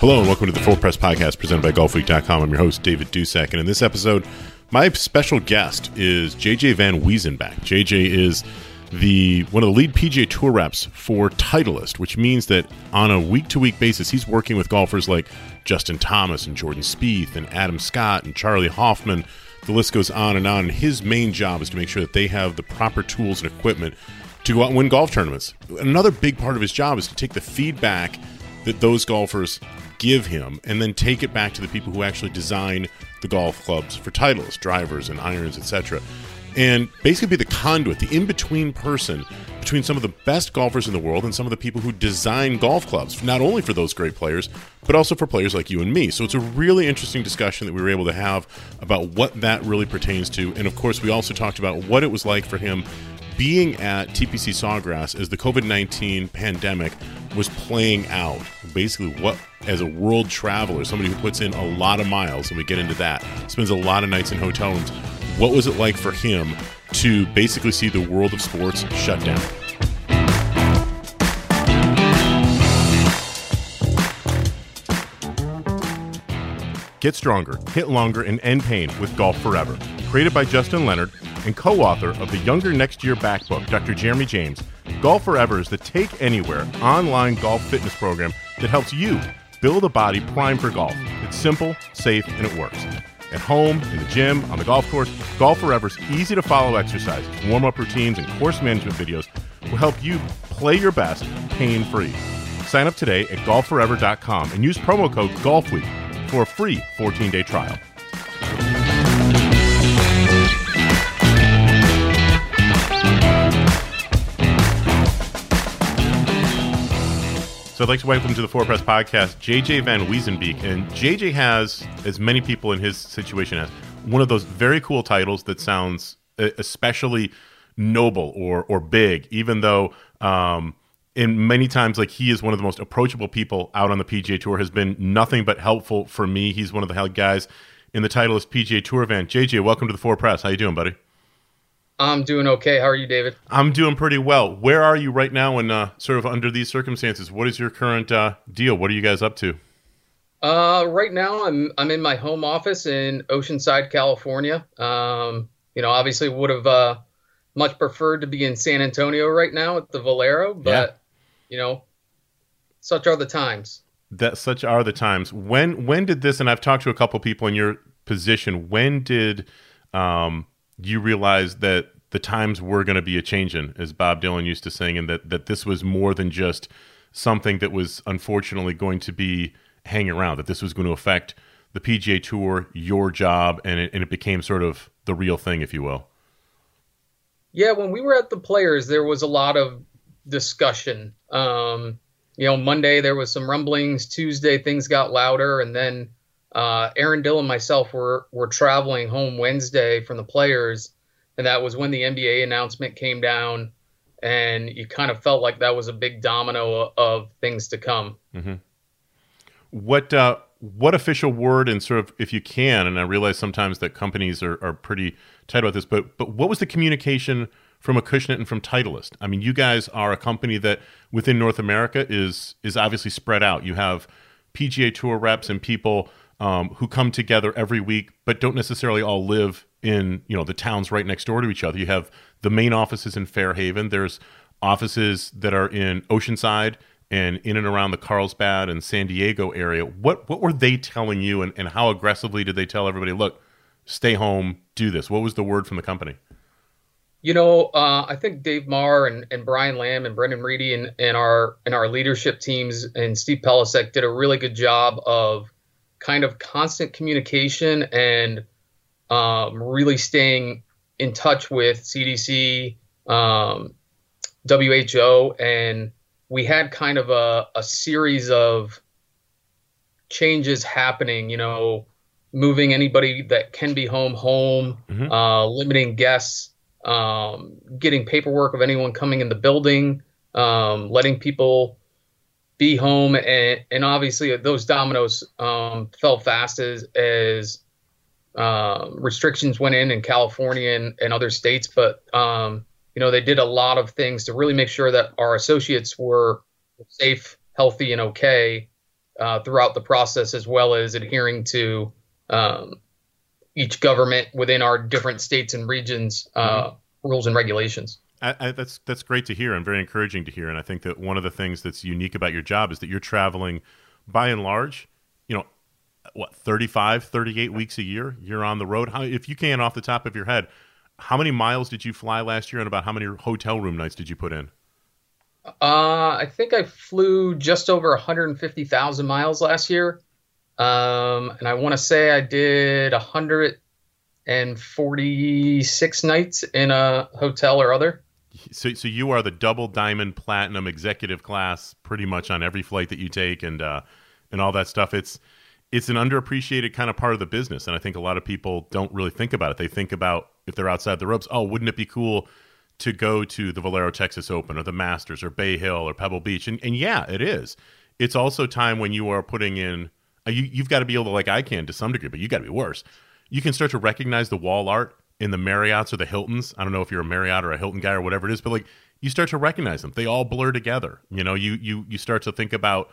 Hello and welcome to the Full Press Podcast presented by GolfWeek.com. I'm your host, David Dusek, and in this episode, my special guest is JJ Van Wiesenbeck. JJ is the one of the lead PGA Tour reps for Titleist, which means that on a week-to-week basis, he's working with golfers like Justin Thomas and Jordan Spieth and Adam Scott and Charlie Hoffman. The list goes on and on. And his main job is to make sure that they have the proper tools and equipment to go out and win golf tournaments. Another big part of his job is to take the feedback that those golfers give him and then take it back to the people who actually design the golf clubs for Titleist, drivers and irons, etc. And basically be the conduit, the in between person between some of the best golfers in the world and some of the people who design golf clubs, not only for those great players, but also for players like you and me. So it's a really interesting discussion that we were able to have about what that really pertains to. And of course, we also talked about what it was like for him being at TPC Sawgrass as the COVID 19 pandemic was playing out. Basically, what, as a world traveler, somebody who puts in a lot of miles, and we get into that, spends a lot of nights in hotel rooms, what was it like for him to basically see the world of sports shut down? Get stronger, hit longer, and end pain with Golf Forever. Created by Justin Leonard and co author of the Younger Next Year Back book, Dr. Jeremy James, Golf Forever is the Take Anywhere online golf fitness program that helps you build a body primed for golf. It's simple, safe, and it works. At home, in the gym, on the golf course, Golf Forever's easy to follow exercises, warm up routines, and course management videos will help you play your best pain free. Sign up today at golfforever.com and use promo code GOLFWEEK for a free 14 day trial. So I'd like to welcome to the Four Press Podcast JJ Van Wiesenbeek. And JJ has, as many people in his situation as, one of those very cool titles that sounds especially noble or or big, even though um, in many times like he is one of the most approachable people out on the PGA Tour, has been nothing but helpful for me. He's one of the guys in the Titleist PGA Tour event. JJ, welcome to the Four Press. How you doing, buddy? I'm doing okay. How are you, David? I'm doing pretty well. Where are you right now, and uh, sort of under these circumstances? What is your current uh, deal? What are you guys up to? Uh, right now, I'm I'm in my home office in Oceanside, California. Um, you know, obviously, would have uh, much preferred to be in San Antonio right now at the Valero, but yeah. you know, such are the times. That such are the times. When when did this? And I've talked to a couple people in your position. When did um, you realize that the times were going to be a changing, as Bob Dylan used to sing, and that that this was more than just something that was unfortunately going to be hanging around. That this was going to affect the PGA Tour, your job, and it, and it became sort of the real thing, if you will. Yeah, when we were at the Players, there was a lot of discussion. Um, you know, Monday there was some rumblings. Tuesday things got louder, and then uh, Aaron Dill and myself were were traveling home Wednesday from the players, and that was when the NBA announcement came down, and you kind of felt like that was a big domino of things to come. Mm-hmm. What uh, what official word and sort of if you can, and I realize sometimes that companies are, are pretty tight about this, but but what was the communication from Acushnet and from Titleist? I mean, you guys are a company that within North America is is obviously spread out. You have PGA Tour reps and people um, who come together every week, but don't necessarily all live in you know the towns right next door to each other. You have the main offices in Fairhaven. There's offices that are in Oceanside and in and around the Carlsbad and San Diego area. What what were they telling you, and, and how aggressively did they tell everybody? Look, stay home, do this. What was the word from the company? You know, uh, I think Dave Maher and, and Brian Lamb and Brendan Reedy and, and our and our leadership teams and Steve Pelisek did a really good job of kind of constant communication and um, really staying in touch with CDC, um, WHO, and we had kind of a, a series of changes happening. You know, moving anybody that can be home home, mm-hmm. uh, limiting guests, um, getting paperwork of anyone coming in the building, um, letting people be home, and, and obviously those dominoes um, fell fast as as uh, restrictions went in in California and, and other states, but um, you know they did a lot of things to really make sure that our associates were safe, healthy, and okay uh, throughout the process, as well as adhering to um, each government within our different states and regions uh, mm-hmm. rules and regulations. I, I, that's that's great to hear and very encouraging to hear. And I think that one of the things that's unique about your job is that you're traveling, by and large, you know, what 35, 38 weeks a year. You're on the road. How, if you can, off the top of your head, how many miles did you fly last year, and about how many hotel room nights did you put in? Uh, I think I flew just over 150,000 miles last year. Um, and I want to say I did 146 nights in a hotel or other. So, so you are the double diamond platinum executive class, pretty much on every flight that you take, and uh, and all that stuff. It's it's an underappreciated kind of part of the business, and I think a lot of people don't really think about it. They think about if they're outside the ropes, oh, wouldn't it be cool to go to the Valero Texas Open or the Masters or Bay Hill or Pebble Beach? And and yeah, it is. It's also time when you are putting in uh, you, you've got to be able to, like I can to some degree, but you got to be worse. You can start to recognize the wall art in the Marriotts or the Hiltons. I don't know if you're a Marriott or a Hilton guy or whatever it is, but like you start to recognize them. They all blur together. You know, you you you start to think about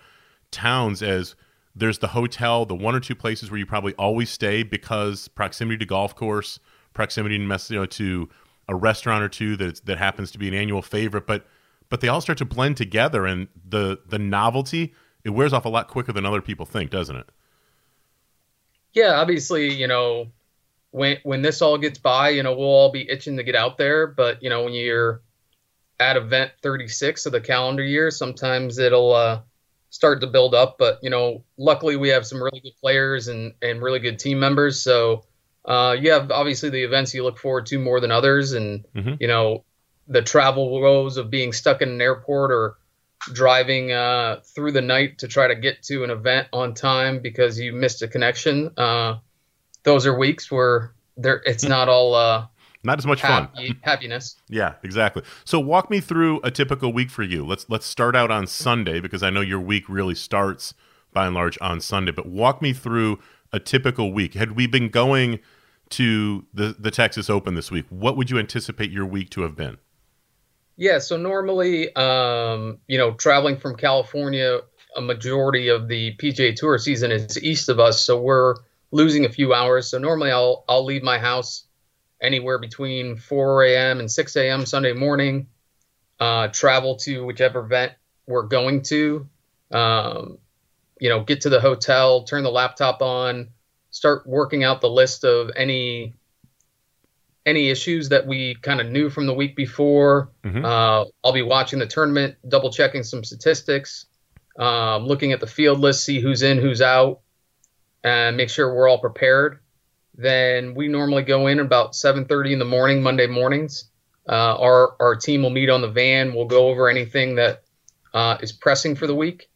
towns as there's the hotel, the one or two places where you probably always stay because proximity to golf course, proximity you know, to a restaurant or two that that happens to be an annual favorite, but but they all start to blend together and the the novelty it wears off a lot quicker than other people think, doesn't it? Yeah, obviously, you know, when when this all gets by, you know, we'll all be itching to get out there. But you know, when you're at event 36 of the calendar year, sometimes it'll uh, start to build up. But you know, luckily we have some really good players and and really good team members. So uh, you have obviously the events you look forward to more than others, and mm-hmm. you know, the travel woes of being stuck in an airport or driving uh, through the night to try to get to an event on time because you missed a connection. Uh, those are weeks where there it's hmm. not all uh, not as much happy, fun happiness. yeah, exactly. So walk me through a typical week for you. Let's let's start out on Sunday because I know your week really starts by and large on Sunday. But walk me through a typical week. Had we been going to the the Texas Open this week, what would you anticipate your week to have been? Yeah, so normally, um, you know, traveling from California, a majority of the PGA Tour season is east of us, so we're losing a few hours. So normally, I'll I'll leave my house anywhere between 4 a.m. and 6 a.m. Sunday morning, uh, travel to whichever event we're going to, um, you know, get to the hotel, turn the laptop on, start working out the list of any any issues that we kind of knew from the week before. Mm-hmm. Uh, I'll be watching the tournament, double checking some statistics, um, looking at the field list, see who's in, who's out, and make sure we're all prepared. Then we normally go in about 7:30 in the morning, Monday mornings. Uh, our our team will meet on the van. We'll go over anything that uh, is pressing for the week.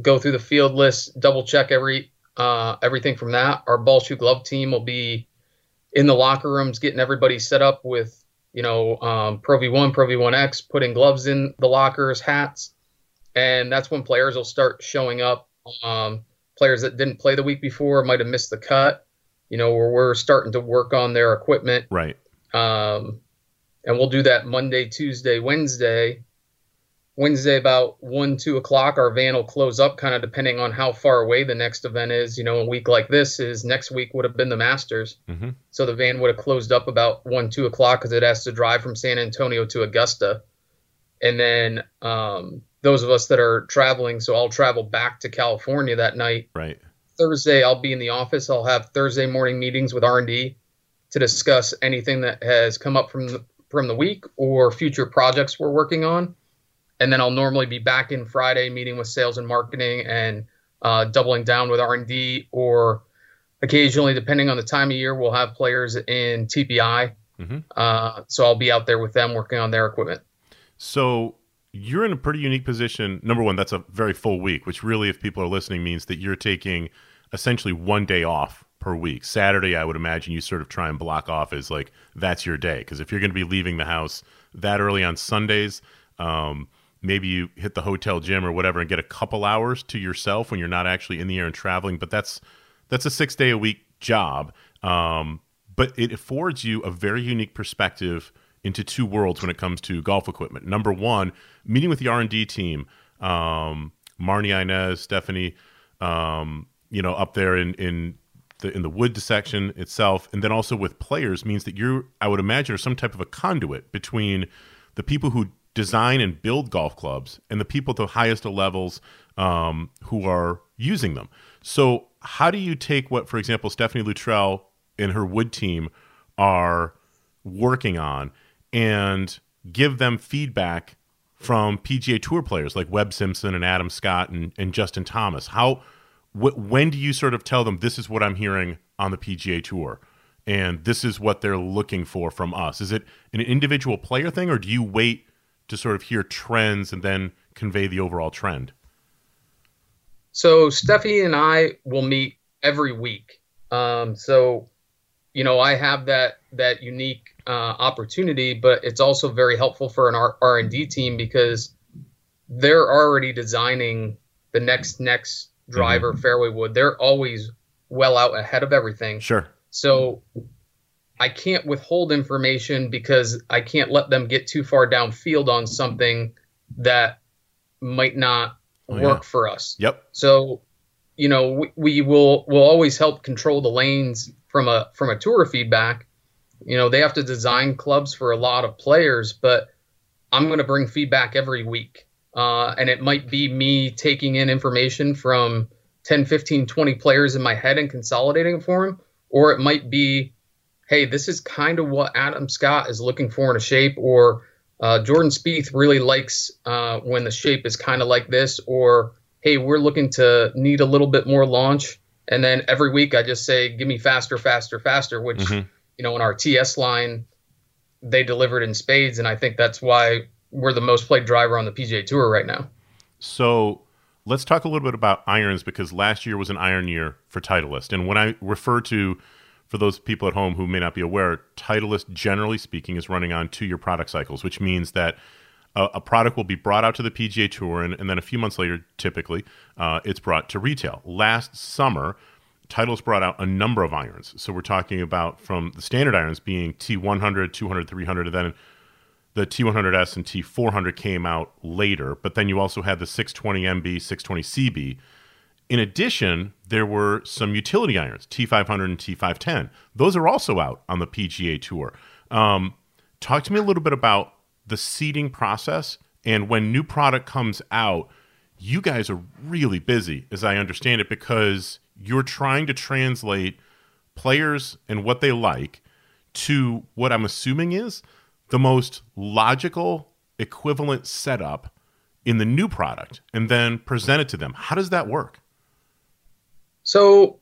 Go through the field list, double check every uh, everything from that. Our ball shoe glove team will be in the locker rooms, getting everybody set up with, you know, um, Pro V1, Pro V1X, putting gloves in the lockers, hats. And that's when players will start showing up. Um, players that didn't play the week before might have missed the cut, you know, where we're starting to work on their equipment. Right. Um, and we'll do that Monday, Tuesday, Wednesday. Wednesday about one, two o'clock, our van will close up, kind of depending on how far away the next event is. You know, a week like this is next week would have been the Masters, mm-hmm. so the van would have closed up about one, two o'clock because it has to drive from San Antonio to Augusta, and then um, those of us that are traveling, so I'll travel back to California that night. Right. Thursday, I'll be in the office. I'll have Thursday morning meetings with R and D to discuss anything that has come up from the, from the week or future projects we're working on and then I'll normally be back in Friday meeting with sales and marketing and uh, doubling down with R&D or occasionally depending on the time of year we'll have players in TPI Mm-hmm. Uh, so I'll be out there with them working on their equipment. So you're in a pretty unique position. Number one, that's a very full week, which really, if people are listening, means that you're taking essentially one day off per week. Saturday, I would imagine you sort of try and block off as like that's your day. Because if you're going to be leaving the house that early on Sundays, um, maybe you hit the hotel gym or whatever and get a couple hours to yourself when you're not actually in the air and traveling. But that's that's a six day a week job. Um, but it affords you a very unique perspective into two worlds when it comes to golf equipment. Number one, meeting with the R and D team, um, Marni Ines, Stephanie, um, you know, up there in in the in the wood section itself, and then also with players means that you're, I would imagine, are some type of a conduit between the people who design and build golf clubs and the people at the highest levels um, who are using them. So, how do you take what, for example, Stephanie Luttrell and her wood team are working on and give them feedback from PGA Tour players like Webb Simpson and Adam Scott and, and Justin Thomas? How wh- when do you sort of tell them this is what I'm hearing on the PGA Tour? And this is what they're looking for from us. Is it an individual player thing, or do you wait to sort of hear trends and then convey the overall trend? So Steffi and I will meet every week. Um, so, you know, I have that that unique uh, opportunity, but it's also very helpful for an R and D team because they're already designing the next next driver mm-hmm. fairway wood. They're always well out ahead of everything. Sure. So I can't withhold information because I can't let them get too far downfield on something that might not oh, work yeah. for us. Yep. So, you know, we, we will will always help control the lanes from a from a tour feedback you know, they have to design clubs for a lot of players, but I'm going to bring feedback every week. Uh, and it might be me taking in information from 10, 15, 20 players in my head and consolidating for them. Or it might be, hey, this is kind of what Adam Scott is looking for in a shape. Or uh, Jordan Spieth really likes uh, when the shape is kind of like this. Or, hey, we're looking to need a little bit more launch. And then every week I just say, give me faster, faster, faster, which. Mm-hmm you know, in our TS line, they delivered in spades, and I think that's why we're the most played driver on the PGA Tour right now. So let's talk a little bit about irons because last year was an iron year for Titleist, and when I refer to for those people at home who may not be aware, Titleist, generally speaking, is running on two-year product cycles, which means that a, a, product will be brought out to the PGA Tour, and, and then a few months later, typically, uh, it's brought to retail. Last summer, Titleist brought out a number of irons. So we're talking about from the standard irons being T100, 200, 300, and then the T100S and T400 came out later. But then you also had the 620MB, 620CB. In addition, there were some utility irons, T500 and T510. Those are also out on the PGA Tour. Um, talk to me a little bit about the seeding process and when new product comes out. You guys are really busy, as I understand it, because you're trying to translate players and what they like to what I'm assuming is the most logical equivalent setup in the new product and then present it to them. How does that work? So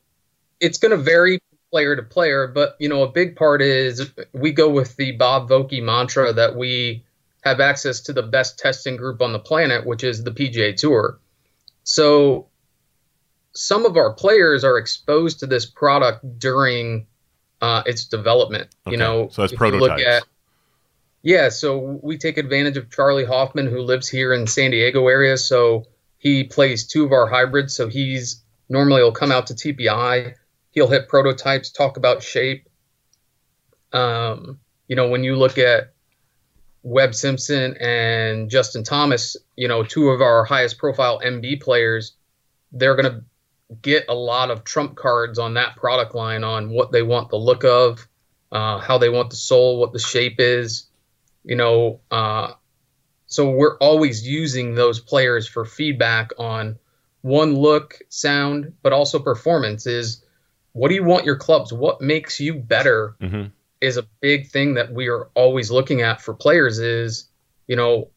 it's going to vary player to player, but you know, a big part is we go with the Bob Vokey mantra that we have access to the best testing group on the planet, which is the PGA Tour. So some of our players are exposed to this product during uh, its development. Okay. You know, so that's prototypes. At, yeah, so we take advantage of Charlie Hoffman, who lives here in San Diego area. So he plays two of our hybrids. So he's normally will come out to TPI. He'll hit prototypes, talk about shape. Um, you know, when you look at Webb Simpson and Justin Thomas, you know, two of our highest profile MB players, they're going to get a lot of trump cards on that product line on what they want the look of, uh, how they want the sole, what the shape is, you know. Uh, so we're always using those players for feedback on one look, sound, but also performance. Is what do you want your clubs? What makes you better? Mm-hmm. Is a big thing that we are always looking at for players. Is you know,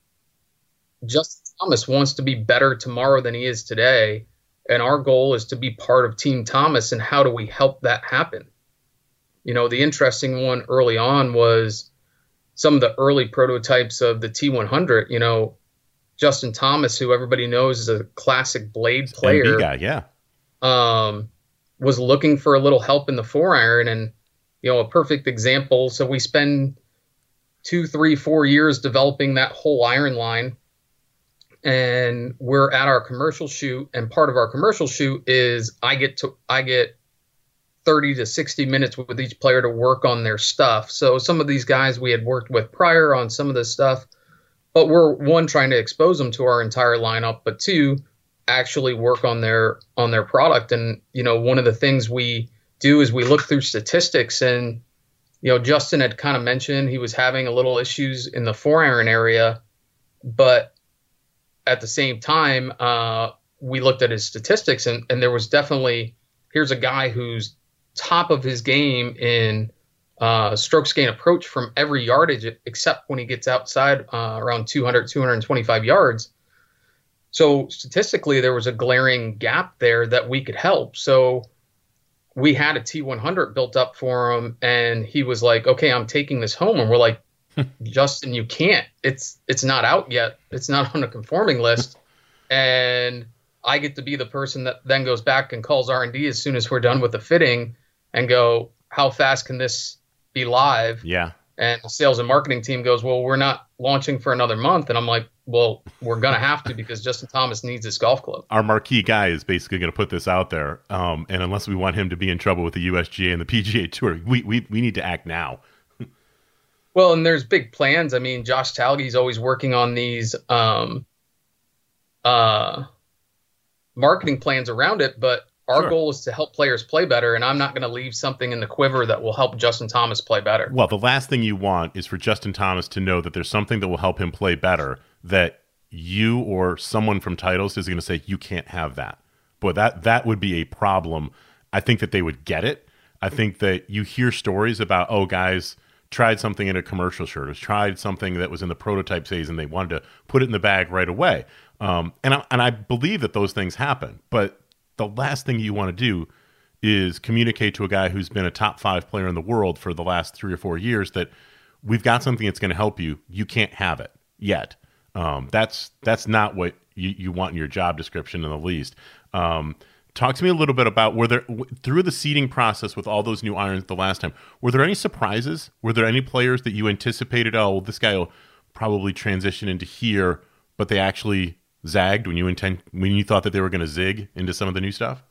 Justin Thomas wants to be better tomorrow than he is today and our goal is to be part of Team Thomas. And how do we help that happen? you know, the interesting one early on was some of the early prototypes of the T100. You know, Justin Thomas, who everybody knows is a classic blade player, guy, yeah, um, was looking for a little help in the four iron, and you know, a perfect example. So we spend two, three, four years developing that whole iron line. And we're at our commercial shoot, and part of our commercial shoot is I get to I get 30 to 60 minutes with each player to work on their stuff. So some of these guys we had worked with prior on some of this stuff, but we're one trying to expose them to our entire lineup, but two actually work on their on their product. And you know, one of the things we do is we look through statistics and you know, Justin had kind of mentioned he was having a little issues in the four iron area, but at the same time, uh, we looked at his statistics and, and there was definitely here's a guy who's top of his game in uh, strokes gain approach from every yardage except when he gets outside uh, around 200 225 yards. So statistically there was a glaring gap there that we could help. So we had a T100 built up for him, and he was like, "Okay, I'm taking this home," and we're like, "Justin, you can't. It's it's not out yet. It's not on a conforming list." And I get to be the person that then goes back and calls R and D as soon as we're done with the fitting, and go, "How fast can this be live?" Yeah. And the sales and marketing team goes, "Well, we're not launching for another month," and I'm like, well, we're gonna have to because Justin Thomas needs this golf club. Our marquee guy is basically going to put this out there, um, and unless we want him to be in trouble with the USGA and the PGA Tour, we we, we need to act now. Well, and there's big plans. I mean, Josh Talge's always working on these um, uh, marketing plans around it, but our sure. goal is to help players play better, and I'm not going to leave something in the quiver that will help Justin Thomas play better. Well, the last thing you want is for Justin Thomas to know that there's something that will help him play better that you or someone from Titleist is going to say you can't have that. Boy, that that would be a problem. I think that they would get it. I think that you hear stories about oh guys tried something in a commercial shirt or tried something that was in the prototype phase and they wanted to put it in the bag right away. Um, and I, and I believe that those things happen, but the last thing you want to do is communicate to a guy who's been a top five player in the world for the last three or four years that we've got something that's going to help you. You can't have it yet. Um, that's that's not what you, you want in your job description in the least. Um, talk to me a little bit about were there through the seeding process with all those new irons the last time. Were there any surprises? Were there any players that you anticipated? Oh, well, this guy will probably transition into here, but they actually zagged when you intend when you thought that they were going to zig into some of the new stuff?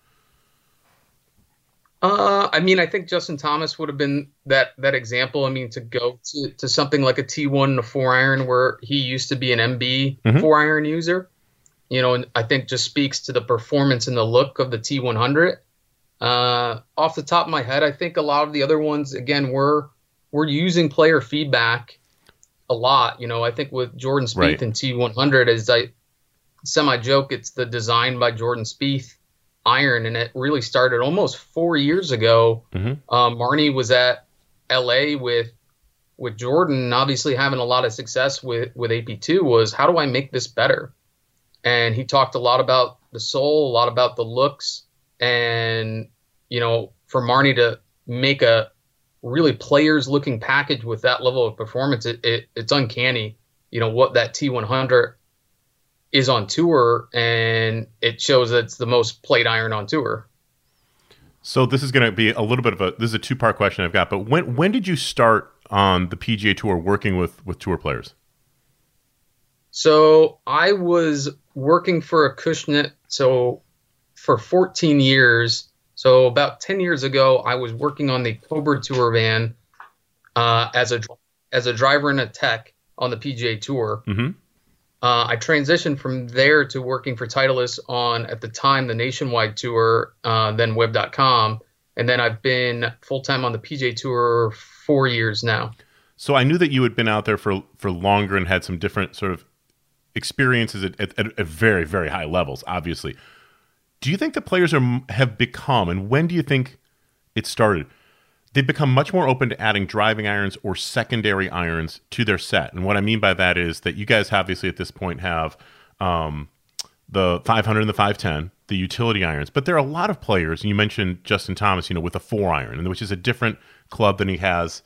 Uh, I mean, I think Justin Thomas would have been that that example. I mean, to go to, to something like a T1 and a four iron where he used to be an MB mm-hmm. four iron user, you know, and I think just speaks to the performance and the look of the T100. Uh, off the top of my head, I think a lot of the other ones, again, we're we're using player feedback a lot. You know, I think with Jordan Spieth right. and T100, as I semi joke, it's the design by Jordan Spieth iron, and it really started almost four years ago. Mm-hmm. Um, Marni was at L.A. with with Jordan, obviously having a lot of success with with AP2. Was how do I make this better? And he talked a lot about the sole, a lot about the looks, and you know, for Marni to make a really players looking package with that level of performance, it, it it's uncanny. You know what that T100 is on tour, and it shows that it's the most played iron on tour. So this is going to be a little bit of a this is a two part question I've got. But when when did you start on the PGA Tour working with with tour players? So I was working for a Acushnet so for 14 years. So about 10 years ago, I was working on the Cobra Tour van uh, as a as a driver and a tech on the PGA Tour. Mm-hmm. Uh, I transitioned from there to working for Titleist on, at the time, the nationwide tour, uh, then web.com. And then I've been full time on the PGA Tour four years now. So I knew that you had been out there for, for longer and had some different sort of experiences at, at, at very, very high levels, obviously. Do you think the players are have become, and when do you think it started? they've become much more open to adding driving irons or secondary irons to their set. And what I mean by that is that you guys obviously at this point have um, the 500 and the 510, the utility irons, but there are a lot of players. and You mentioned Justin Thomas, you know, with a four iron, which is a different club than he has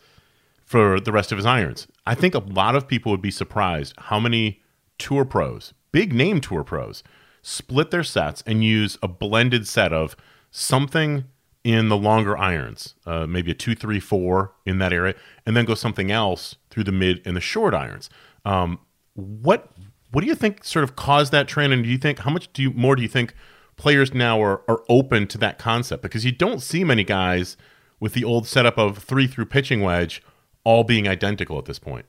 for the rest of his irons. I think a lot of people would be surprised how many tour pros, big name tour pros, split their sets and use a blended set of something in the longer irons, uh, maybe a two, three, four in that area, and then go something else through the mid and the short irons. Um, what what do you think sort of caused that trend, and do you think how much do you more do you think players now are are open to that concept? Because you don't see many guys with the old setup of three through pitching wedge all being identical at this point.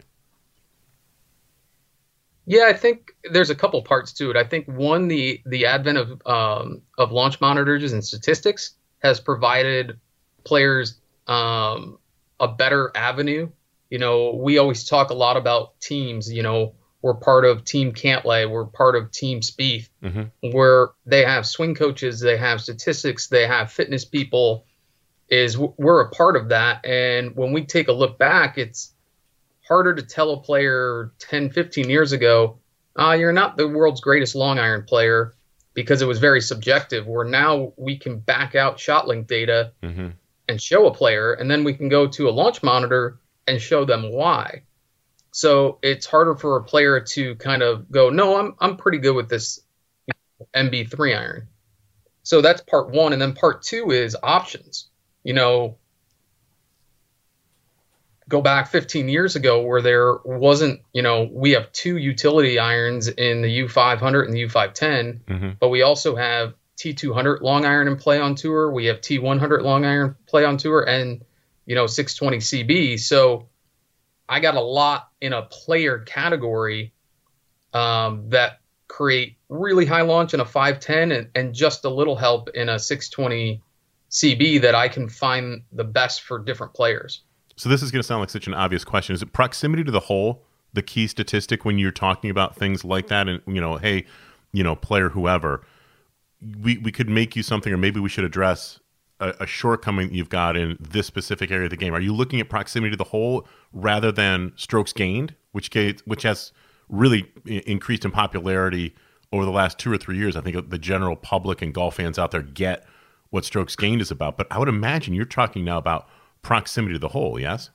Yeah, I think there's a couple parts to it. I think one, the the advent of um, of launch monitors and statistics has provided players um, a better avenue. You know, we always talk a lot about teams. You know, we're part of Team Cantlay, we're part of Team Spieth, mm-hmm. where they have swing coaches, they have statistics, they have fitness people. Is we're a part of that, and when we take a look back, it's harder to tell a player 10, 15 years ago, uh, you're not the world's greatest long iron player because it was very subjective. Where now we can back out shot length data mm-hmm. and show a player, and then we can go to a launch monitor and show them why. So it's harder for a player to kind of go, no, I'm I'm pretty good with this MB3 iron. So that's part one, and then part two is options. You know, go back 15 years ago where there wasn't, you know, we have two utility irons in the U500 and the U510, mm-hmm. but we also have T200 long iron and play on tour. We have T100 long iron play on tour and, you know, 620 CB. So I got a lot in a player category um, that create really high launch in a 510 and, and just a little help in a 620 CB that I can find the best for different players. So this is going to sound like such an obvious question. Is it proximity to the hole the key statistic when you're talking about things like that? And you know, hey, you know, player whoever, we we could make you something, or maybe we should address a, a shortcoming you've got in this specific area of the game. Are you looking at proximity to the hole rather than strokes gained, which which has really increased in popularity over the last two or three years? I think the general public and golf fans out there get what strokes gained is about. But I would imagine you're talking now about proximity to the hole, yes?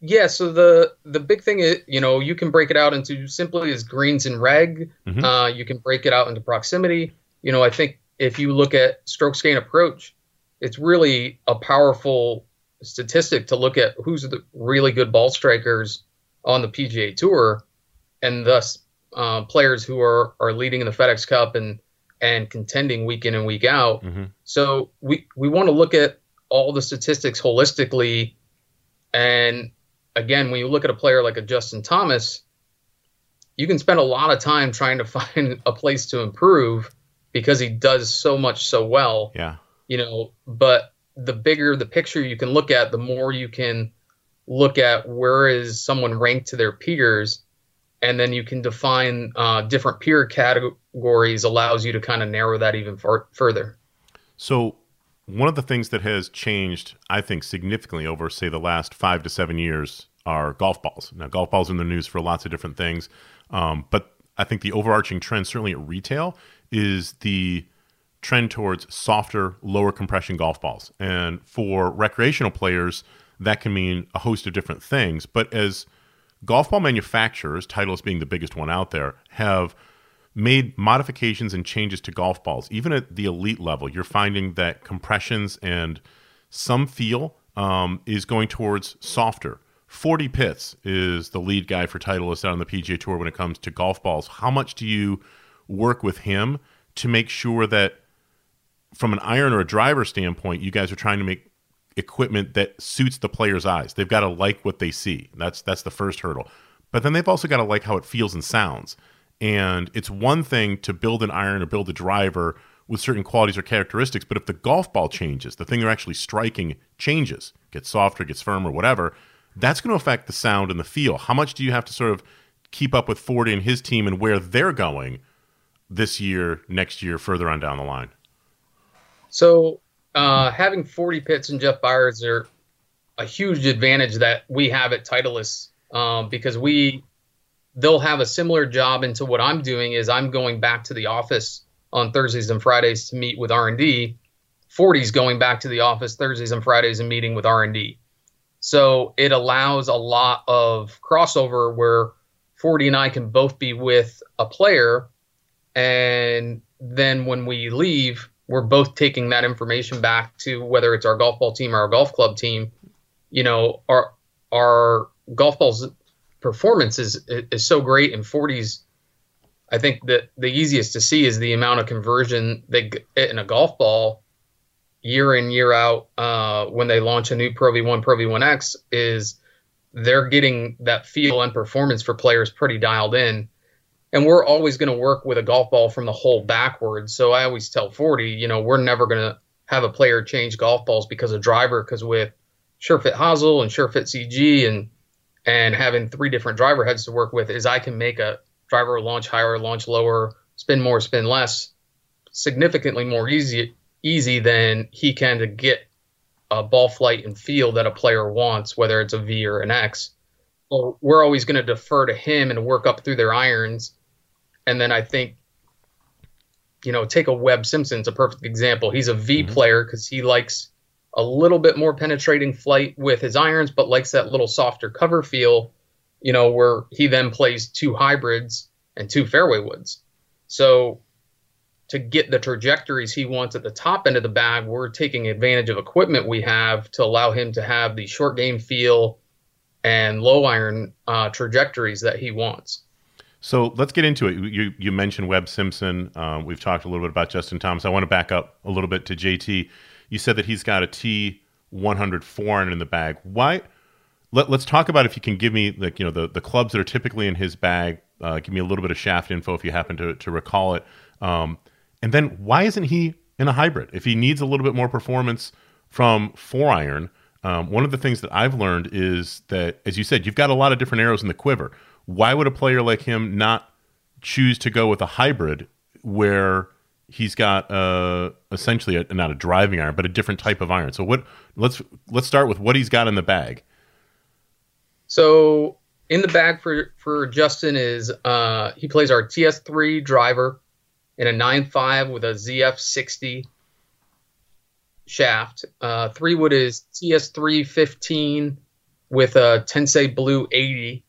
Yeah, so the the big thing is, you know, you can break it out into simply as greens and reg. Mm-hmm. Uh, you can break it out into proximity. You know, I think if you look at strokes gain approach, it's really a powerful statistic to look at who's the really good ball strikers on the PGA Tour, and thus uh, players who are are leading in the FedEx Cup and and contending week in and week out. Mm-hmm. So we we want to look at all the statistics holistically. And again, when you look at a player like a Justin Thomas, you can spend a lot of time trying to find a place to improve because he does so much so well. Yeah. You know, but the bigger the picture you can look at, the more you can look at where is someone ranked to their peers, and then you can define uh, different peer categories. Allows you to kind of narrow that even far- further. So one of the things that has changed, I think, significantly over, say, the last five to seven years are golf balls. Now, golf balls in the news for lots of different things, um, but I think the overarching trend, certainly at retail, is the trend towards softer, lower compression golf balls. And for recreational players, that can mean a host of different things. But as golf ball manufacturers, Titleist being the biggest one out there, have made modifications and changes to golf balls. Even at the elite level, you're finding that compressions and some feel um, is going towards softer. Fordie Pitts is the lead guy for Titleist out on the PGA Tour when it comes to golf balls. How much do you work with him to make sure that, from an iron or a driver standpoint, you guys are trying to make equipment that suits the player's eyes? They've got to like what they see. That's that's the first hurdle. But then they've also got to like how it feels and sounds. And it's one thing to build an iron or build a driver with certain qualities or characteristics, but if the golf ball changes, the thing they're actually striking changes, gets softer, gets firmer, whatever, that's going to affect the sound and the feel. How much do you have to sort of keep up with Ford and his team and where they're going this year, next year, further on down the line? So, uh, having Fordie Pitts and Jeff Byers are a huge advantage that we have at Titleist um, because we they'll have a similar job into what I'm doing is I'm going back to the office on Thursdays and Fridays to meet with R&D. Fordie's going back to the office Thursdays and Fridays and meeting with R&D. So it allows a lot of crossover where Fordie and I can both be with a player and then when we leave, we're both taking that information back to whether it's our golf ball team or our golf club team. You know, our our golf balls performance is is so great in Fordie's. I think that the easiest to see is the amount of conversion they get in a golf ball year in year out uh, when they launch a new Pro V1 Pro V1X is they're getting that feel and performance for players pretty dialed in and we're always going to work with a golf ball from the hole backwards. So I always tell Fordie, you know, we're never going to have a player change golf balls because of driver. Because with SureFit Hosel and SureFit CG and and having three different driver heads to work with, is I can make a driver launch higher, launch lower, spin more, spin less, significantly more easy easy than he can to get a ball flight and feel that a player wants, whether it's a V or an X. So we're always going to defer to him and work up through their irons and then I think, you know, take a Webb Simpson's a perfect example. He's a v mm-hmm. player because he likes a little bit more penetrating flight with his irons, but likes that little softer cover feel, you know, where he then plays two hybrids and two fairway woods. So to get the trajectories he wants at the top end of the bag, we're taking advantage of equipment we have to allow him to have the short game feel and low iron uh, trajectories that he wants. So let's get into it. You you mentioned Webb Simpson. Um, we've talked a little bit about Justin Thomas. I want to back up a little bit to JT. You said that he's got a T 100 four iron in the bag. Why? Let, us talk about if you can give me like you know the the clubs that are typically in his bag. Uh, give me a little bit of shaft info if you happen to to recall it. Um, and then why isn't he in a hybrid? If he needs a little bit more performance from four iron, um, one of the things that I've learned is that, as you said, you've got a lot of different arrows in the quiver why would a player like him not choose to go with a hybrid where he's got uh, essentially a, not a driving iron, but a different type of iron? So what? Let's let's start with what he's got in the bag. So in the bag for for Justin is uh, he plays our TS3 driver in a 9.5 with a ZF60 shaft. Uh, three wood is TS3 15 with a Tensei Blue 80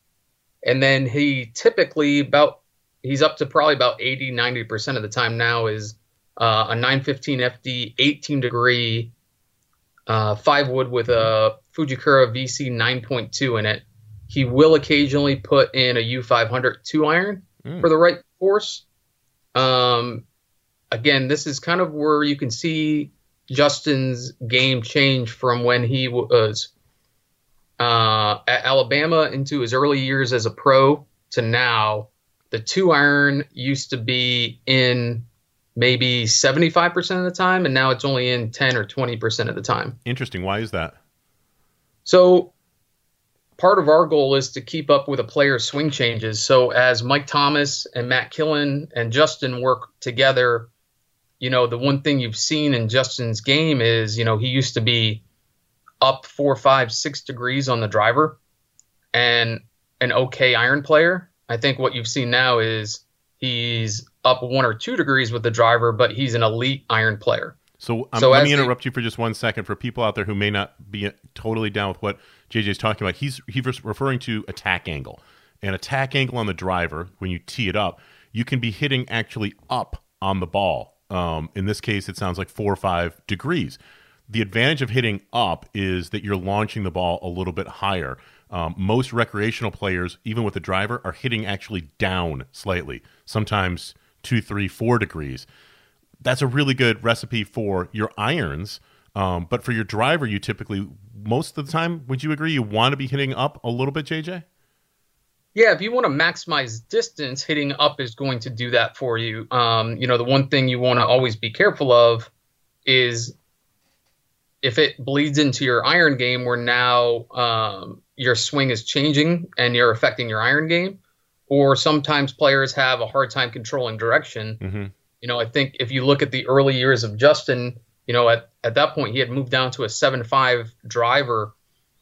and then he typically about he's up to probably about 80 90% of the time now is uh, a 915 fd 18 degree uh, five wood with a fujikura vc 9.2 in it. He will occasionally put in a u500 two iron mm. for the right force. Um, again this is kind of where you can see justin's game change from when he was uh, at Alabama into his early years as a pro to now, the two iron used to be in maybe 75% of the time, and now it's only in 10 or 20% of the time. Interesting. Why is that? So, part of our goal is to keep up with a player's swing changes. So, as Mike Thomas and Matt Killen and Justin work together, you know, the one thing you've seen in Justin's game is, you know, he used to be up four, five, six degrees on the driver and an okay iron player. I think what you've seen now is he's up one or two degrees with the driver, but he's an elite iron player. So, um, so let me interrupt you for just one second for people out there who may not be totally down with what JJ is talking about. He's he's referring to attack angle. An attack angle on the driver when you tee it up, you can be hitting actually up on the ball. Um, in this case, it sounds like four or five degrees the advantage of hitting up is that you're launching the ball a little bit higher. Um, most recreational players, even with the driver, are hitting actually down slightly, sometimes two, three, four degrees. That's a really good recipe for your irons. Um, but for your driver, you typically, most of the time, would you agree, you want to be hitting up a little bit, JJ? Yeah, if you want to maximize distance, hitting up is going to do that for you. Um, you know, the one thing you want to always be careful of is if it bleeds into your iron game where now um, your swing is changing and you're affecting your iron game, or sometimes players have a hard time controlling direction. Mm-hmm. You know, I think if you look at the early years of Justin, you know, at, at that point he had moved down to a 7 5 driver,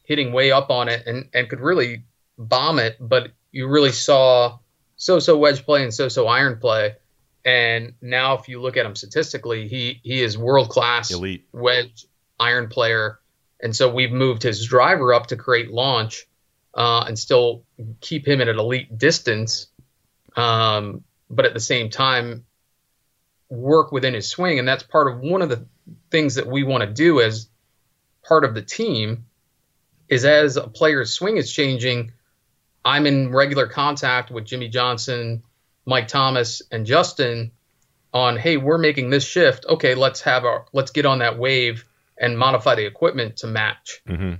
hitting way up on it and, and could really bomb it, but you really saw so so wedge play and so so iron play. And now, if you look at him statistically, he he is world class, elite wedge iron player, and so we've moved his driver up to create launch, uh, and still keep him at an elite distance, um, but at the same time work within his swing, and that's part of one of the things that we want to do as part of the team is as a player's swing is changing, I'm in regular contact with Jimmy Johnson, Mike Thomas, and Justin on, hey, we're making this shift. Okay, let's have our let's get on that wave and modify the equipment to match. Mm-hmm.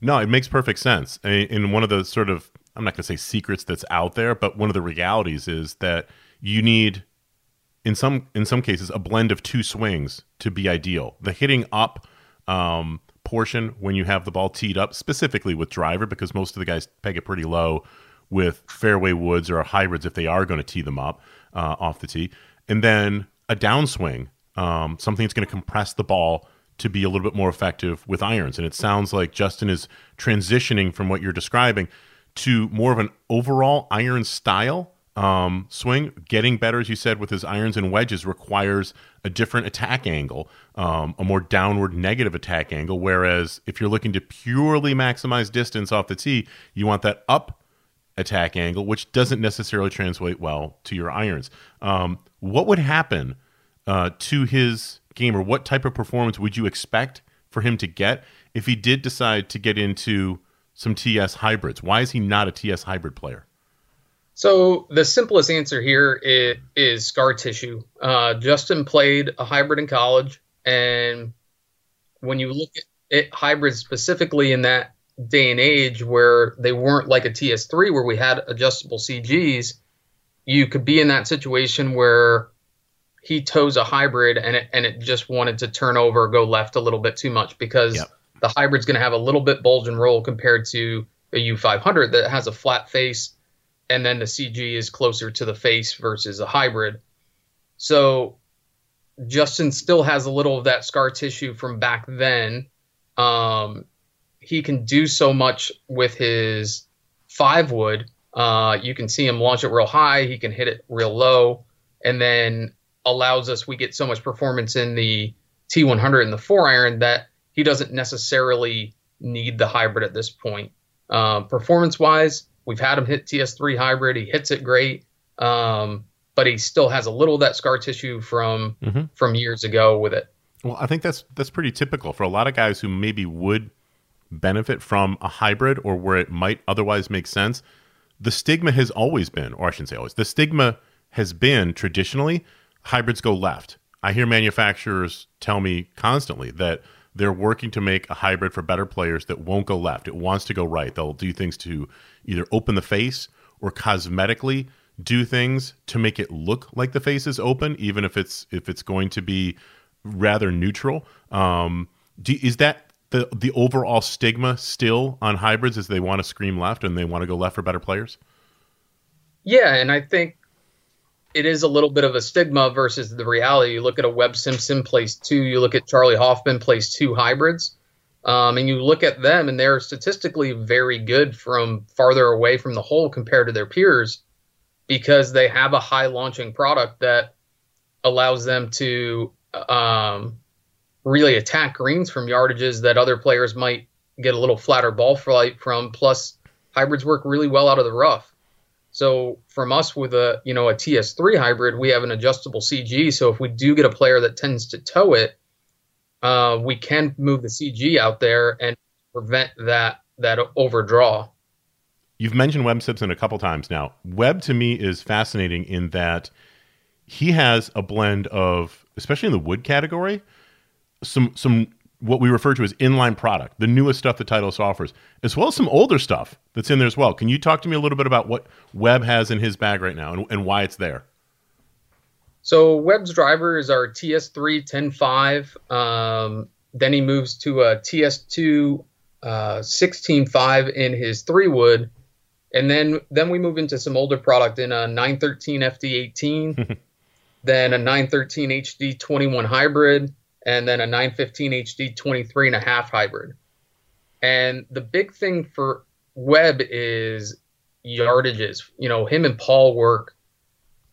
No, it makes perfect sense. In one of the sort of I'm not going to say secrets that's out there, but one of the realities is that you need in some in some cases a blend of two swings to be ideal. The hitting up um, portion when you have the ball teed up, specifically with driver, because most of the guys peg it pretty low with fairway woods or hybrids if they are going to tee them up uh, off the tee, and then a downswing, um, something that's going to compress the ball to be a little bit more effective with irons. And it sounds like Justin is transitioning from what you're describing to more of an overall iron style um, swing. Getting better, as you said, with his irons and wedges requires a different attack angle, um, a more downward negative attack angle. Whereas if you're looking to purely maximize distance off the tee, you want that up attack angle, which doesn't necessarily translate well to your irons. Um, what would happen uh, to his game, or what type of performance would you expect for him to get if he did decide to get into some TS hybrids? Why is he not a TS hybrid player? So the simplest answer here is, is scar tissue. Uh, Justin played a hybrid in college, and when you look at it, hybrids specifically in that day and age where they weren't like a TS3 where we had adjustable CGs, you could be in that situation where he toes a hybrid and it and it just wanted to turn over, go left a little bit too much because yep. the hybrid's going to have a little bit bulge and roll compared to a U500 that has a flat face and then the CG is closer to the face versus a hybrid. So Justin still has a little of that scar tissue from back then. Um, he can do so much with his five wood. Uh, you can see him launch it real high. He can hit it real low, and then allows us we get so much performance in the T100 and the four iron that he doesn't necessarily need the hybrid at this point. Uh, performance wise, We've had him hit TS3 hybrid. He hits it great, um, but he still has a little of that scar tissue from mm-hmm. from years ago with it. Well, I think that's that's pretty typical for a lot of guys who maybe would benefit from a hybrid or where it might otherwise make sense. The stigma has always been, or I shouldn't say always, the stigma has been traditionally hybrids go left. I hear manufacturers tell me constantly that they're working to make a hybrid for better players that won't go left. It wants to go right. They'll do things to either open the face or cosmetically do things to make it look like the face is open, even if it's if it's going to be rather neutral. Um, do, is that the the overall stigma still on hybrids? Is they want to scream left and they want to go left for better players? Yeah, and I think it is a little bit of a stigma versus the reality. You look at a Webb Simpson plays two, you look at Charley Hoffman plays two hybrids, um, and you look at them and they're statistically very good from farther away from the hole compared to their peers because they have a high launching product that allows them to um, really attack greens from yardages that other players might get a little flatter ball flight from. Plus, hybrids work really well out of the rough. So from us with a you know a TS3 hybrid, we have an adjustable CG. So if we do get a player that tends to toe it, uh, we can move the CG out there and prevent that that overdraw. You've mentioned Webb Simpson a couple times now. Webb to me is fascinating in that he has a blend of, especially in the wood category, some some what we refer to as inline product, the newest stuff that Titleist offers, as well as some older stuff that's in there as well. Can you talk to me a little bit about what Webb has in his bag right now and, and why it's there? So Webb's driver is our TS3 10.5. Um, then he moves to a TS2 uh, 16.5 in his three wood, and then then we move into some older product in a 913 FD18, then a 913 HD 21 hybrid, and then a 915 HD 23 and a half hybrid. And the big thing for Webb is yardages. You know, him and Paul work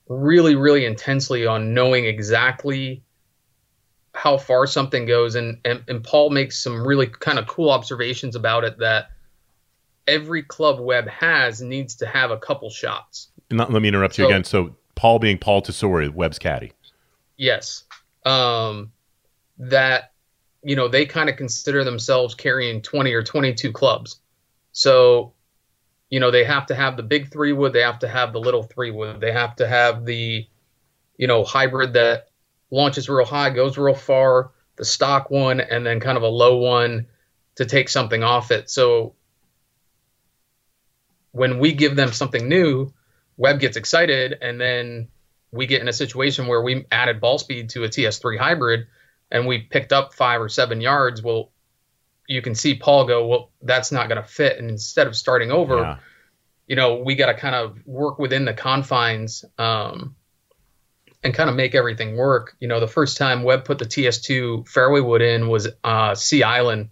really, really intensely on knowing exactly how far something goes. And, and, and Paul makes some really kind of cool observations about it that every club Webb has needs to have a couple shots. Not, let me interrupt you again. So Paul being Paul Tesori, Webb's caddy. Yes. Um, that, you know, they kind of consider themselves carrying 20 or 22 clubs. So you know, they have to have the big three wood, they have to have the little three wood, they have to have the, you know, hybrid that launches real high, goes real far, the stock one, and then kind of a low one to take something off it. So when we give them something new, Webb gets excited, and then we get in a situation where we added ball speed to a TS3 hybrid and we picked up five or seven yards. Well, you can see Paul go, well, that's not going to fit. And instead of starting over, yeah. you know, we got to kind of work within the confines um, and kind of make everything work. You know, the first time Webb put the TS2 fairway wood in was uh, Sea Island.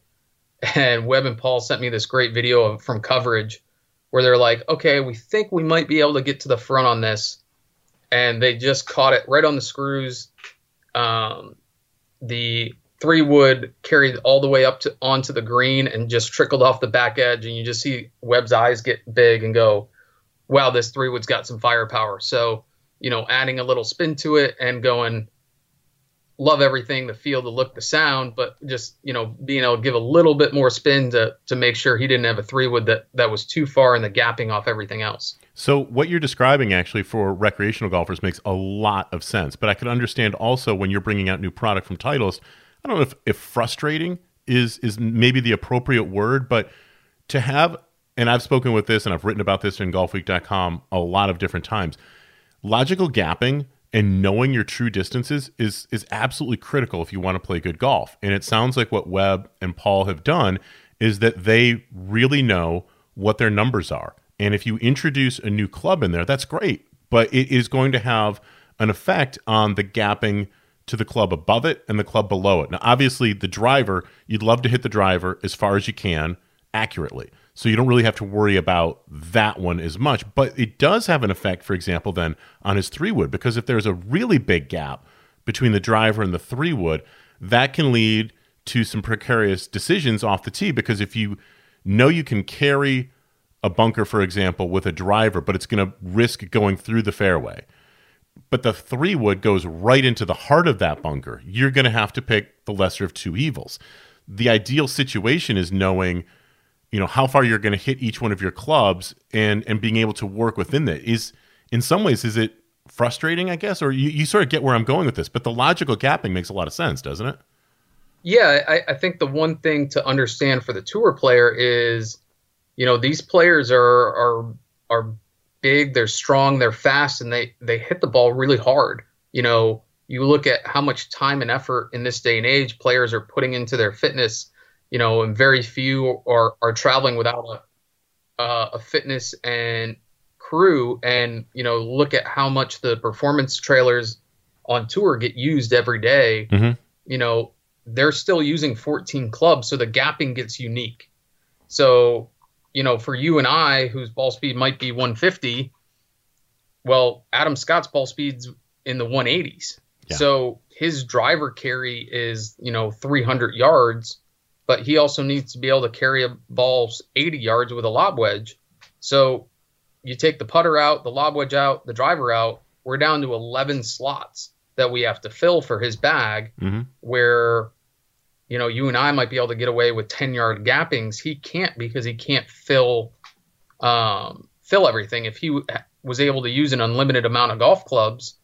And Webb and Paul sent me this great video of, from coverage where they're like, okay, we think we might be able to get to the front on this. And they just caught it right on the screws. Um, the three wood carried all the way up to onto the green and just trickled off the back edge and you just see Webb's eyes get big and go, wow, this three wood's got some firepower. So, you know, adding a little spin to it and going, love everything, the feel, the look, the sound, but just, you know, being able to give a little bit more spin to to make sure he didn't have a three wood that, that was too far in the gapping off everything else. So what you're describing actually for recreational golfers makes a lot of sense. But I could understand also when you're bringing out new product from Titleist – I don't know if, if frustrating is is maybe the appropriate word, but to have and I've spoken with this and I've written about this in golfweek.com a lot of different times. Logical gapping and knowing your true distances is is absolutely critical if you want to play good golf. And it sounds like what Webb and Paul have done is that they really know what their numbers are. And if you introduce a new club in there, that's great, but it is going to have an effect on the gapping to the club above it and the club below it. Now, obviously, the driver, you'd love to hit the driver as far as you can accurately. So you don't really have to worry about that one as much. But it does have an effect, for example, then on his three wood, because if there's a really big gap between the driver and the three wood, that can lead to some precarious decisions off the tee. Because if you know you can carry a bunker, for example, with a driver, but it's going to risk going through the fairway but the three wood goes right into the heart of that bunker. You're going to have to pick the lesser of two evils. The ideal situation is knowing, you know, how far you're going to hit each one of your clubs and and being able to work within that. Is in some ways is it frustrating, I guess, or you, you sort of get where I'm going with this. But the logical gapping makes a lot of sense, doesn't it? Yeah, I, I think the one thing to understand for the tour player is, you know, these players are are are big, they're strong, they're fast, and they they hit the ball really hard. You know, you look at how much time and effort in this day and age players are putting into their fitness. You know, and very few are are traveling without a uh, a fitness and crew. And you know, look at how much the performance trailers on tour get used every day. Mm-hmm. You know, they're still using 14 clubs, so the gapping gets unique. So you know, for you and I, whose ball speed might be 150, well, Adam Scott's ball speed's in the 180s. Yeah. So his driver carry is, you know, 300 yards, but he also needs to be able to carry a ball 80 yards with a lob wedge. So you take the putter out, the lob wedge out, the driver out, we're down to 11 slots that we have to fill for his bag, mm-hmm. where you know, you and I might be able to get away with 10 yard gappings. He can't because he can't fill um, fill everything. If he was able to use an unlimited amount of golf clubs,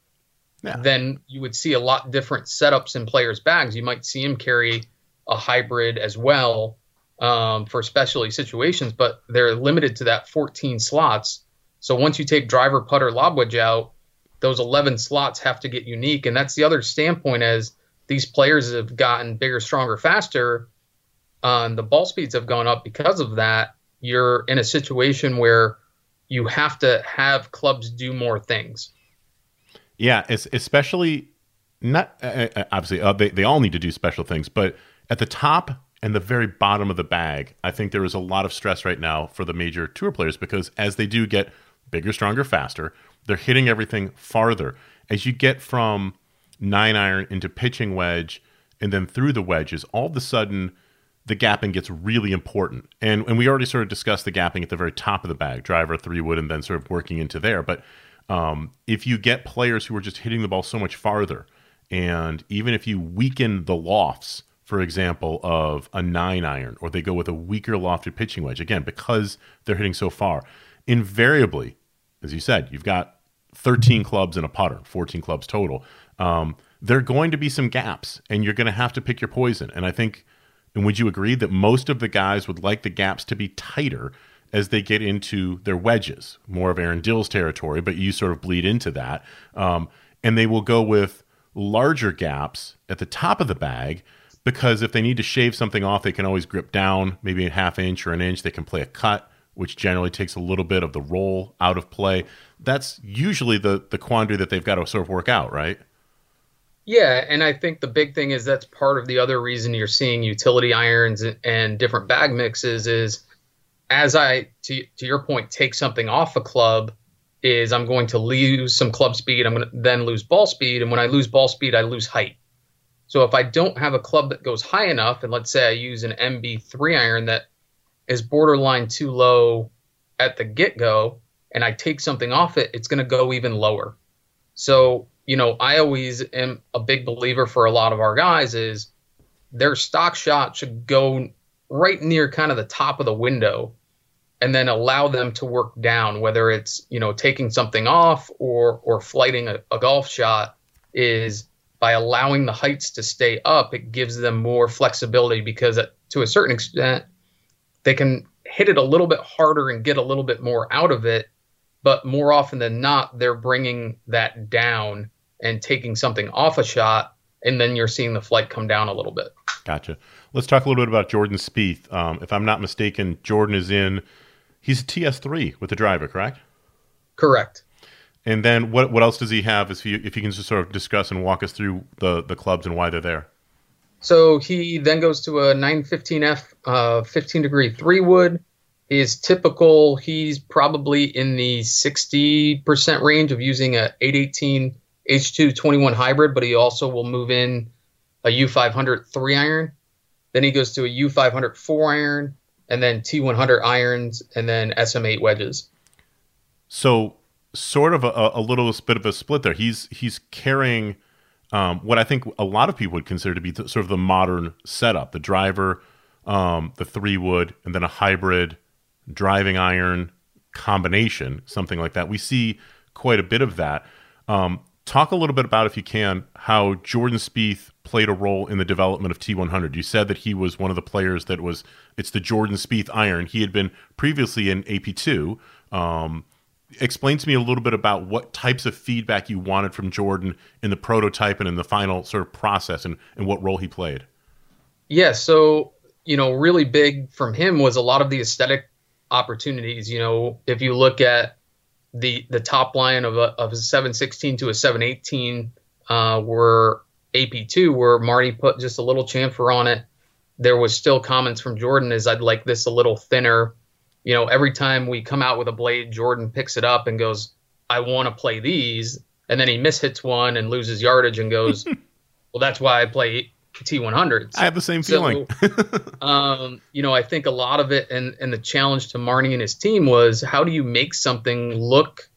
yeah. then you would see a lot different setups in players' bags. You might see him carry a hybrid as well um, for specialty situations, but they're limited to that 14 slots. So once you take driver, putter, lob wedge out, those 11 slots have to get unique. And that's the other standpoint as these players have gotten bigger, stronger, faster, uh, and the ball speeds have gone up because of that. You're in a situation where you have to have clubs do more things. Yeah, especially not uh, uh obviously uh, they they all need to do special things, but at the top and the very bottom of the bag, I think there is a lot of stress right now for the major tour players because as they do get bigger, stronger, faster. They're hitting everything farther. As you get from nine iron into pitching wedge and then through the wedges, all of a sudden the gapping gets really important. And and we already sort of discussed the gapping at the very top of the bag, driver, three wood, and then sort of working into there. But um, if you get players who are just hitting the ball so much farther, and even if you weaken the lofts, for example, of a nine iron, or they go with a weaker lofted pitching wedge, again, because they're hitting so far, invariably, as you said, you've got 13 clubs and a putter, 14 clubs total. Um, there are going to be some gaps, and you're going to have to pick your poison. And I think, and would you agree that most of the guys would like the gaps to be tighter as they get into their wedges, more of Aaron Dill's territory, but you sort of bleed into that. Um, and they will go with larger gaps at the top of the bag because if they need to shave something off, they can always grip down, maybe a half inch or an inch. They can play a cut, which generally takes a little bit of the roll out of play. That's usually the the quandary that they've got to sort of work out, right? Yeah, and I think the big thing is that's part of the other reason you're seeing utility irons and different bag mixes is as I to to your point take something off a club is I'm going to lose some club speed. I'm going to then lose ball speed, and when I lose ball speed, I lose height. So if I don't have a club that goes high enough, and let's say I use an MB3 iron that is borderline too low at the get go, and I take something off it, it's going to go even lower. So you know, I always am a big believer for a lot of our guys is their stock shot should go right near kind of the top of the window and then allow them to work down whether it's you know taking something off or or flighting a, a, golf shot is by allowing the heights to stay up it gives them more flexibility because at, to a certain extent they can hit it a little bit harder and get a little bit more out of it but more often than not they're bringing that down and taking something off a shot and then you're seeing the flight come down a little bit gotcha let's talk a little bit about jordan Spieth. Um, if i'm not mistaken jordan is in He's a TS3 with the driver, correct? Correct. And then what what else does he have? If you if you can just sort of discuss and walk us through the the clubs and why they're there. So he then goes to a 915F, uh, 15 degree three wood. Is typical. He's probably in the 60% range of using a 818 H221 hybrid, but he also will move in a U500 three iron. Then he goes to a U500 four iron, and then T100 irons, and then SM8 wedges. So, sort of a, a little bit of a split there. He's he's carrying um, what I think a lot of people would consider to be the, sort of the modern setup: the driver, um, the three wood, and then a hybrid driving iron combination, something like that. We see quite a bit of that. Um, talk a little bit about, if you can, how Jordan Spieth played a role in the development of T100. You said that he was one of the players that was it's the Jordan Spieth iron. He had been previously in AP2. Explain to me a little bit about what types of feedback you wanted from Jordan in the prototype and in the final sort of process and, and what role he played. Yeah, so you know, really big from him was a lot of the aesthetic opportunities. You know, if you look at the the top line of a of a 716 to a 718 uh, were AP2 where Marni put just a little chamfer on it. There was still comments from Jordan as I'd like this a little thinner. You know, every time we come out with a blade, Jordan picks it up and goes, I want to play these. And then he mishits one and loses yardage and goes, Well, that's why I play T100s. I have the same feeling. So, um, you know, I think a lot of it and, and the challenge to Marni and his team was how do you make something look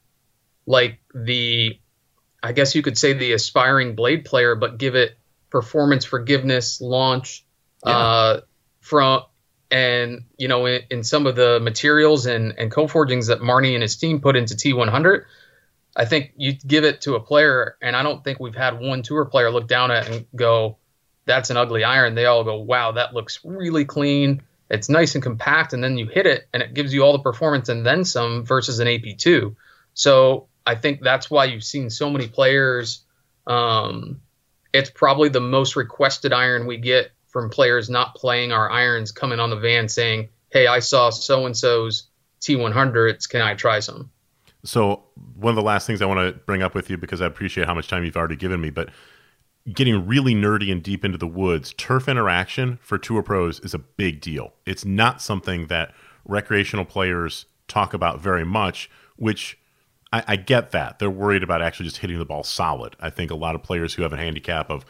like the I guess you could say the aspiring blade player, but give it performance forgiveness, launch, yeah. uh, from and you know in, in, some of the materials and and co-forgings that Marni and his team put into T100, I think you give it to a player, and I don't think we've had one tour player look down at and go, "That's an ugly iron." They all go, "Wow, that looks really clean." It's nice and compact, and then you hit it, and it gives you all the performance and then some versus an AP2. So I think that's why you've seen so many players. Um, it's probably the most requested iron we get from players not playing our irons coming on the van saying, Hey, I saw so and so's T100s. Can I try some? So, one of the last things I want to bring up with you, because I appreciate how much time you've already given me, but getting really nerdy and deep into the woods, turf interaction for tour pros is a big deal. It's not something that recreational players talk about very much, which I, I get that they're worried about actually just hitting the ball solid. I think a lot of players who have a handicap of,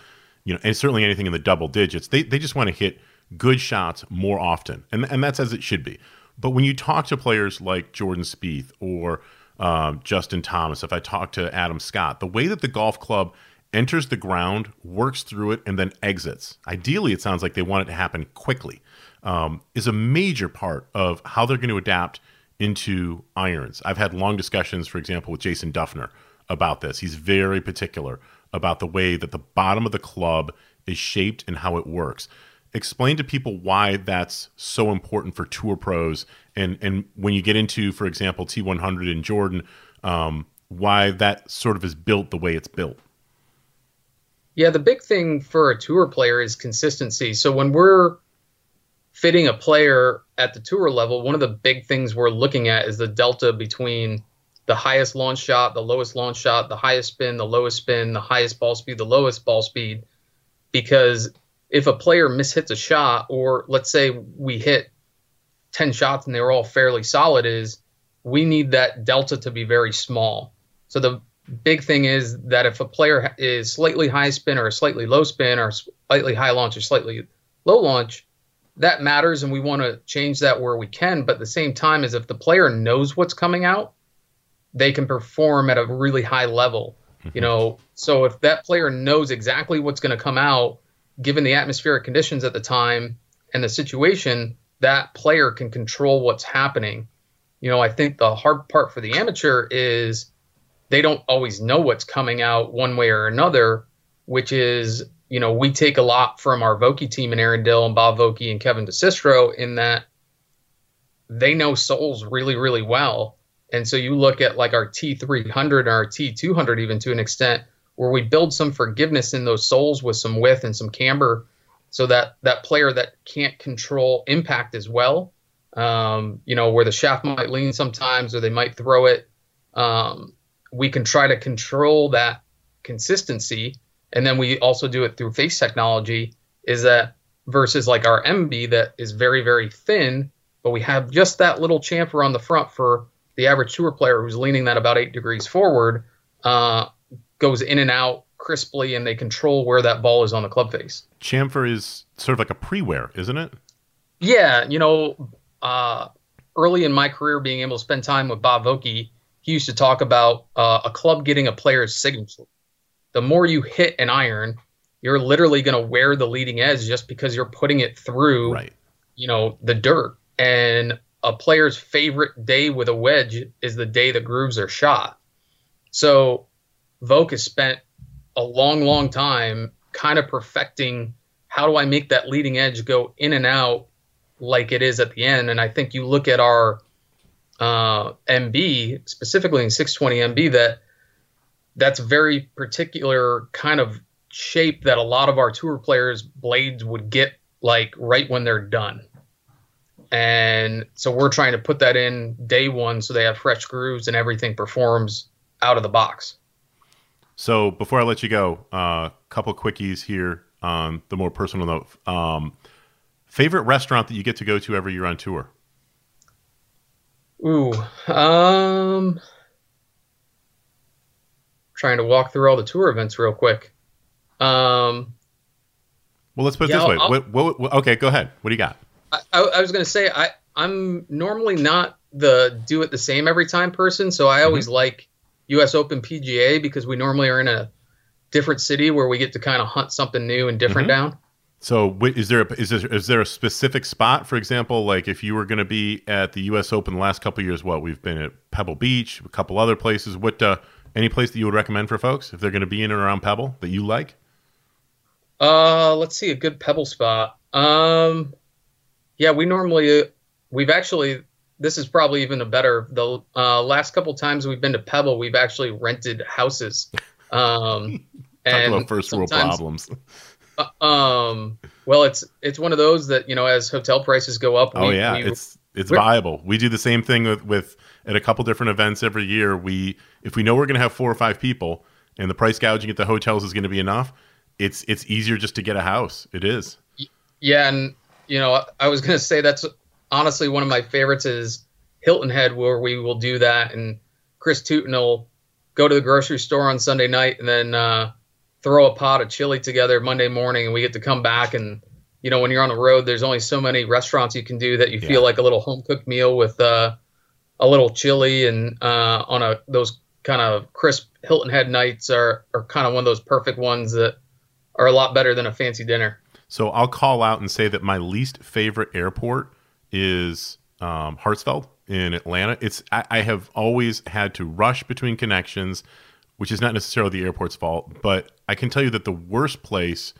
you know, and certainly anything in the double digits, they they just want to hit good shots more often, and and that's as it should be. But when you talk to players like Jordan Spieth or um, Justin Thomas, if I talk to Adam Scott, the way that the golf club enters the ground, works through it, and then exits. Ideally, it sounds like they want it to happen quickly. Um, is a major part of how they're going to adapt into irons. I've had long discussions, for example, with Jason Dufner about this. He's very particular about the way that the bottom of the club is shaped and how it works. Explain to people why that's so important for tour pros, and and when you get into, for example, T100 in Jordan, um, why that sort of is built the way it's built. Yeah, the big thing for a tour player is consistency. So when we're fitting a player at the tour level, one of the big things we're looking at is the delta between the highest launch shot, the lowest launch shot, the highest spin, the lowest spin, the highest ball speed, the lowest ball speed. Because if a player mishits a shot, or let's say we hit 10 shots and they were all fairly solid, is we need that delta to be very small. So the big thing is that if a player is slightly high spin or a slightly low spin or slightly high launch or slightly low launch, that matters and we want to change that where we can. But at the same time, is if the player knows what's coming out, they can perform at a really high level. You mm-hmm. know, so if that player knows exactly what's going to come out, given the atmospheric conditions at the time and the situation, that player can control what's happening. You know, I think the hard part for the amateur is they don't always know what's coming out one way or another, which is, you know, we take a lot from our Vokey team and Aaron Dill and Bob Vokey and Kevin DeCistro in that they know soles really, really well. And so you look at like our T300 and our T200 even to an extent where we build some forgiveness in those soles with some width and some camber so that that player that can't control impact as well, um, you know, where the shaft might lean sometimes or they might throw it, um, we can try to control that consistency. And then we also do it through face technology is that versus like our mb that is very very thin but we have just that little chamfer on the front for the average tour player who's leaning that about eight degrees forward uh, goes in and out crisply and they control where that ball is on the club face chamfer is sort of like a pre-wear isn't it yeah you know uh, early in my career being able to spend time with bob Vokey, he used to talk about uh, a club getting a player's signature. The more you hit an iron, you're literally going to wear the leading edge just because you're putting it through, right. you know, the dirt. And a player's favorite day with a wedge is the day the grooves are shot. So Voke has spent a long, long time kind of perfecting how do I make that leading edge go in and out like it is at the end. And I think you look at our uh, MB, specifically in 620 MB, that that's very particular kind of shape that a lot of our tour players' blades would get like right when they're done. And so we're trying to put that in day one so they have fresh grooves and everything performs out of the box. So before I let you go, a uh, couple quickies here on the more personal note. Um, favorite restaurant that you get to go to every year on tour? Ooh, um, trying to walk through all the tour events real quick. Um, well, let's put it yeah, this way. What, what, what, okay, go ahead. What do you got? I, I was going to say I I'm normally not the do it the same every time person, so I always mm-hmm. like U.S. Open PGA because we normally are in a different city where we get to kind of hunt something new and different mm-hmm. down. So, is there a, is there, is there a specific spot, for example, like if you were going to be at the U.S. Open the last couple years? What we've been at Pebble Beach, a couple other places. What uh, any place that you would recommend for folks if they're going to be in and around Pebble that you like? Uh, let's see a good Pebble spot. Um, yeah, we normally we've actually this is probably even a better. The uh, last couple times we've been to Pebble, we've actually rented houses. Um, Talk and about first world problems. Uh, um, well, it's it's one of those that you know, as hotel prices go up. Oh, we, oh yeah, we, it's it's viable. We do the same thing with with at a couple different events every year. We if we know we're going to have four or five people, and the price gouging at the hotels is going to be enough, it's it's easier just to get a house. It is. Yeah, and you know, I was going to say that's honestly one of my favorites is Hilton Head, where we will do that and Chris Tootin will go to the grocery store on Sunday night and then uh, throw a pot of chili together Monday morning, and we get to come back and you know when you're on the road, there's only so many restaurants you can do that you Yeah. feel like a little home cooked meal with uh, a little chili and uh, on a those kind of crisp Hilton Head nights are are kind of one of those perfect ones that are a lot better than a fancy dinner. So I'll call out and say that my least favorite airport is um, Hartsfield in Atlanta. It's I, I have always had to rush between connections, which is not necessarily the airport's fault, but I can tell you that the worst place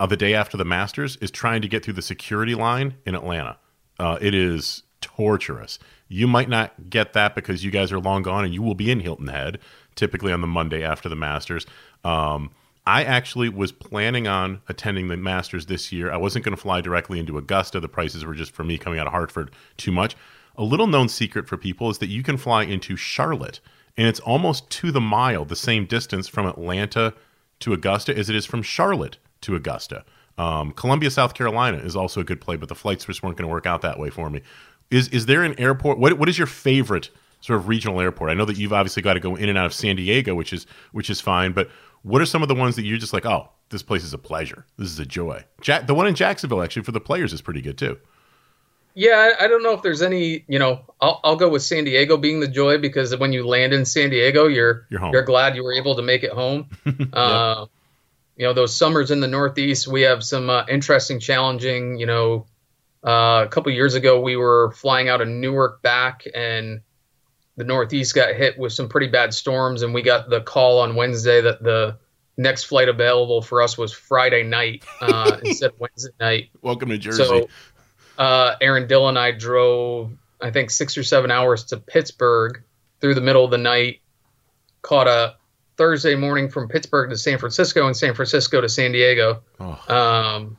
of the day after the Masters is trying to get through the security line in Atlanta. Uh, it is torturous. You might not get that because you guys are long gone and you will be in Hilton Head typically on the Monday after the Masters. Um, I actually was planning on attending the Masters this year. I wasn't going to fly directly into Augusta. The prices were just for me coming out of Hartford too much. A little known secret for people is that you can fly into Charlotte, and it's almost to the mile, the same distance from Atlanta to Augusta as it is from Charlotte to Augusta. Um, Columbia, South Carolina is also a good play, but the flights just weren't going to work out that way for me. Is is there an airport? What what is your favorite sort of regional airport? I know that you've obviously got to go in and out of San Diego, which is which is fine, but what are some of the ones that you're just like, oh, this place is a pleasure, this is a joy. Jack, the one in Jacksonville actually for the players is pretty good too. Yeah, I I don't know if there's any, you know, I'll, I'll go with San Diego being the joy because when you land in San Diego, you're You're home. you're glad you were able to make it home. uh, you know, those summers in the Northeast, we have some uh, interesting, challenging. You know, uh, a couple years ago, we were flying out of Newark back, and the Northeast got hit with some pretty bad storms, and we got the call on Wednesday that the next flight available for us was Friday night uh, instead of Wednesday night. Welcome to Jersey. So, uh, Aaron Dill and I drove, I think, six or seven hours to Pittsburgh through the middle of the night. Caught a Thursday morning from Pittsburgh to San Francisco and San Francisco to San Diego oh, um,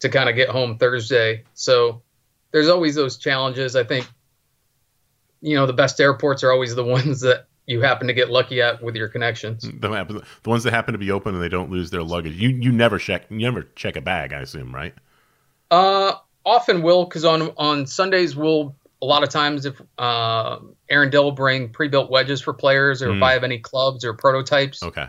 to kind of get home Thursday. So there's always those challenges. I think, you know, the best airports are always the ones that you happen to get lucky at with your connections. the, the ones that happen to be open and they don't lose their luggage. You you never check you never check a bag, I assume, right? Uh, often will because on on Sundays we'll a lot of times if uh, Aaron Dill will bring pre-built wedges for players, or if Mm. I have any clubs or prototypes, Okay.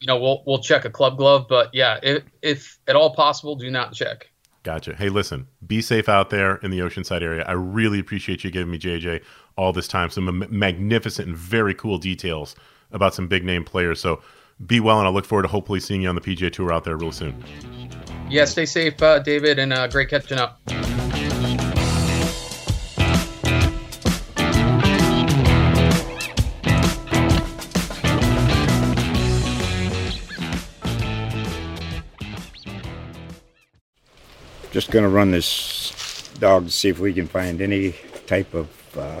you know, we'll we'll check a club glove. But yeah, if if at all possible, do not check. Gotcha. Hey, listen, be safe out there in the Oceanside area. I really appreciate you giving me, JJ, all this time. Some magnificent and very cool details about some big name players. So be well, and I look forward to hopefully seeing you on the PGA Tour out there real soon. Yeah, stay safe, uh, David, and uh, great catching up. Just gonna run this dog to see if we can find any type of uh,